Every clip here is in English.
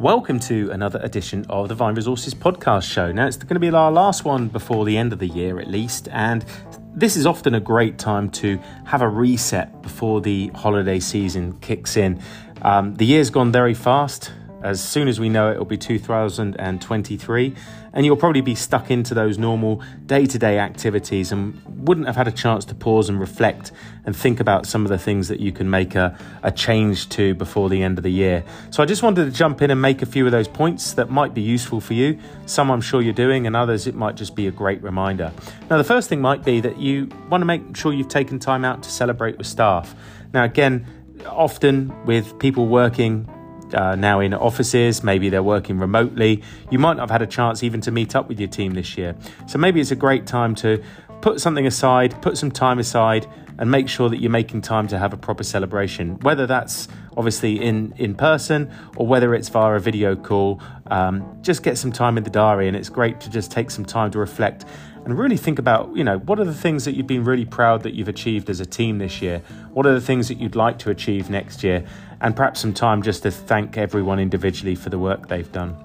Welcome to another edition of the Vine Resources podcast show. Now, it's going to be our last one before the end of the year, at least, and this is often a great time to have a reset before the holiday season kicks in. Um, the year's gone very fast. As soon as we know it, it'll be 2023, and you'll probably be stuck into those normal day to day activities and wouldn't have had a chance to pause and reflect and think about some of the things that you can make a, a change to before the end of the year. So, I just wanted to jump in and make a few of those points that might be useful for you. Some I'm sure you're doing, and others it might just be a great reminder. Now, the first thing might be that you want to make sure you've taken time out to celebrate with staff. Now, again, often with people working uh, now in offices, maybe they're working remotely. You might not have had a chance even to meet up with your team this year. So maybe it's a great time to put something aside, put some time aside, and make sure that you're making time to have a proper celebration. Whether that's obviously in, in person or whether it's via a video call, um, just get some time in the diary. And it's great to just take some time to reflect and really think about, you know, what are the things that you've been really proud that you've achieved as a team this year? What are the things that you'd like to achieve next year? And perhaps some time just to thank everyone individually for the work they've done.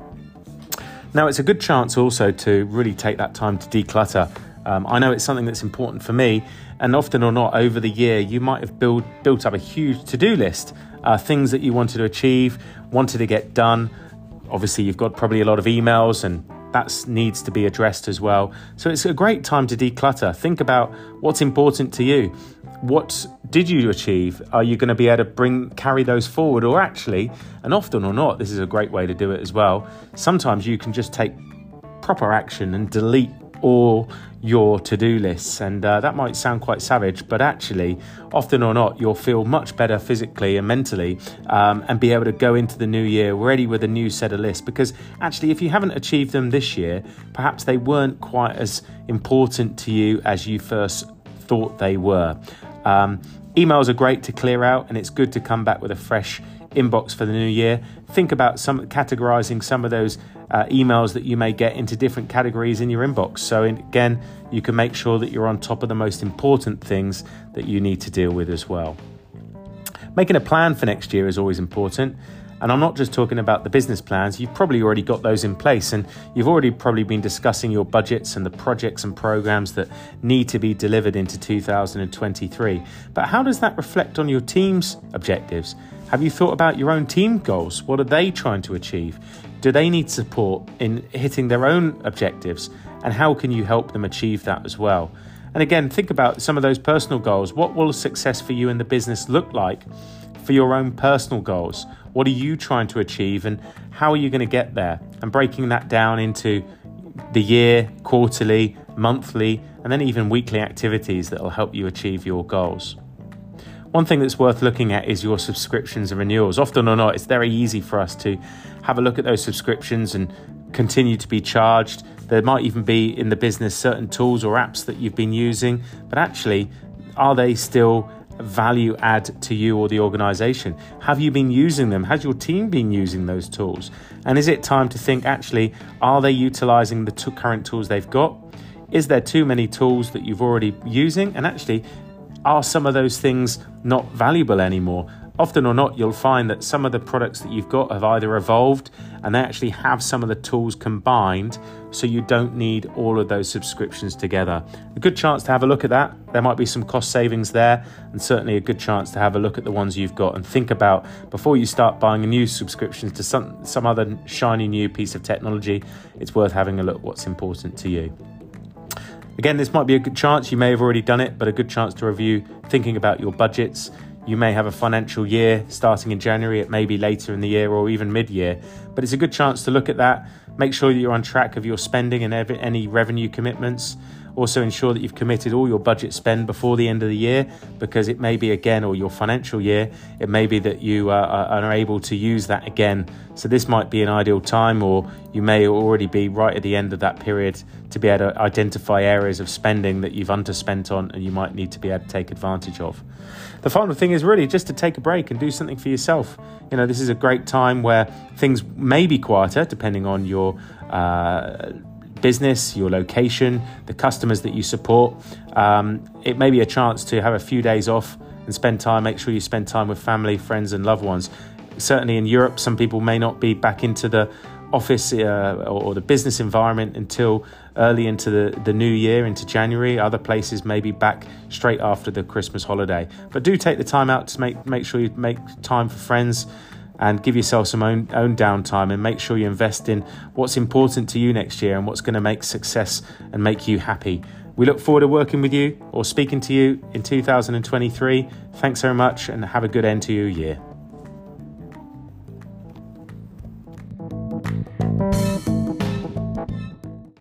Now, it's a good chance also to really take that time to declutter. Um, I know it's something that's important for me, and often or not over the year, you might have build, built up a huge to do list, uh, things that you wanted to achieve, wanted to get done. Obviously, you've got probably a lot of emails and that needs to be addressed as well. So it's a great time to declutter. Think about what's important to you. What did you achieve? Are you going to be able to bring carry those forward or actually, and often or not, this is a great way to do it as well. Sometimes you can just take proper action and delete all your to do lists. And uh, that might sound quite savage, but actually, often or not, you'll feel much better physically and mentally um, and be able to go into the new year ready with a new set of lists. Because actually, if you haven't achieved them this year, perhaps they weren't quite as important to you as you first thought they were. Um, emails are great to clear out, and it's good to come back with a fresh inbox for the new year. Think about some categorizing some of those uh, emails that you may get into different categories in your inbox. So, again, you can make sure that you're on top of the most important things that you need to deal with as well. Making a plan for next year is always important. And I'm not just talking about the business plans, you've probably already got those in place and you've already probably been discussing your budgets and the projects and programs that need to be delivered into 2023. But how does that reflect on your team's objectives? Have you thought about your own team goals? What are they trying to achieve? Do they need support in hitting their own objectives? And how can you help them achieve that as well? And again, think about some of those personal goals. What will success for you in the business look like for your own personal goals? What are you trying to achieve and how are you going to get there? And breaking that down into the year, quarterly, monthly, and then even weekly activities that will help you achieve your goals. One thing that's worth looking at is your subscriptions and renewals. Often or not, it's very easy for us to have a look at those subscriptions and continue to be charged. There might even be in the business certain tools or apps that you've been using, but actually, are they still value add to you or the organization? Have you been using them? Has your team been using those tools? And is it time to think actually, are they utilizing the current tools they've got? Is there too many tools that you've already using? And actually, are some of those things not valuable anymore? Often or not, you'll find that some of the products that you've got have either evolved and they actually have some of the tools combined, so you don't need all of those subscriptions together. A good chance to have a look at that. There might be some cost savings there, and certainly a good chance to have a look at the ones you've got and think about before you start buying a new subscription to some, some other shiny new piece of technology. It's worth having a look what's important to you. Again, this might be a good chance, you may have already done it, but a good chance to review thinking about your budgets. You may have a financial year starting in January, it may be later in the year or even mid year, but it's a good chance to look at that. Make sure that you're on track of your spending and any revenue commitments. Also, ensure that you've committed all your budget spend before the end of the year because it may be again, or your financial year, it may be that you uh, are able to use that again. So, this might be an ideal time, or you may already be right at the end of that period to be able to identify areas of spending that you've underspent on and you might need to be able to take advantage of. The final thing is really just to take a break and do something for yourself. You know, this is a great time where things may be quieter depending on your. Uh, business, your location, the customers that you support. Um, it may be a chance to have a few days off and spend time, make sure you spend time with family, friends, and loved ones. certainly in Europe, some people may not be back into the office uh, or the business environment until early into the, the new year, into January. Other places may be back straight after the Christmas holiday. But do take the time out to make, make sure you make time for friends and give yourself some own, own downtime and make sure you invest in what's important to you next year and what's going to make success and make you happy. We look forward to working with you or speaking to you in 2023. Thanks very much and have a good end to your year.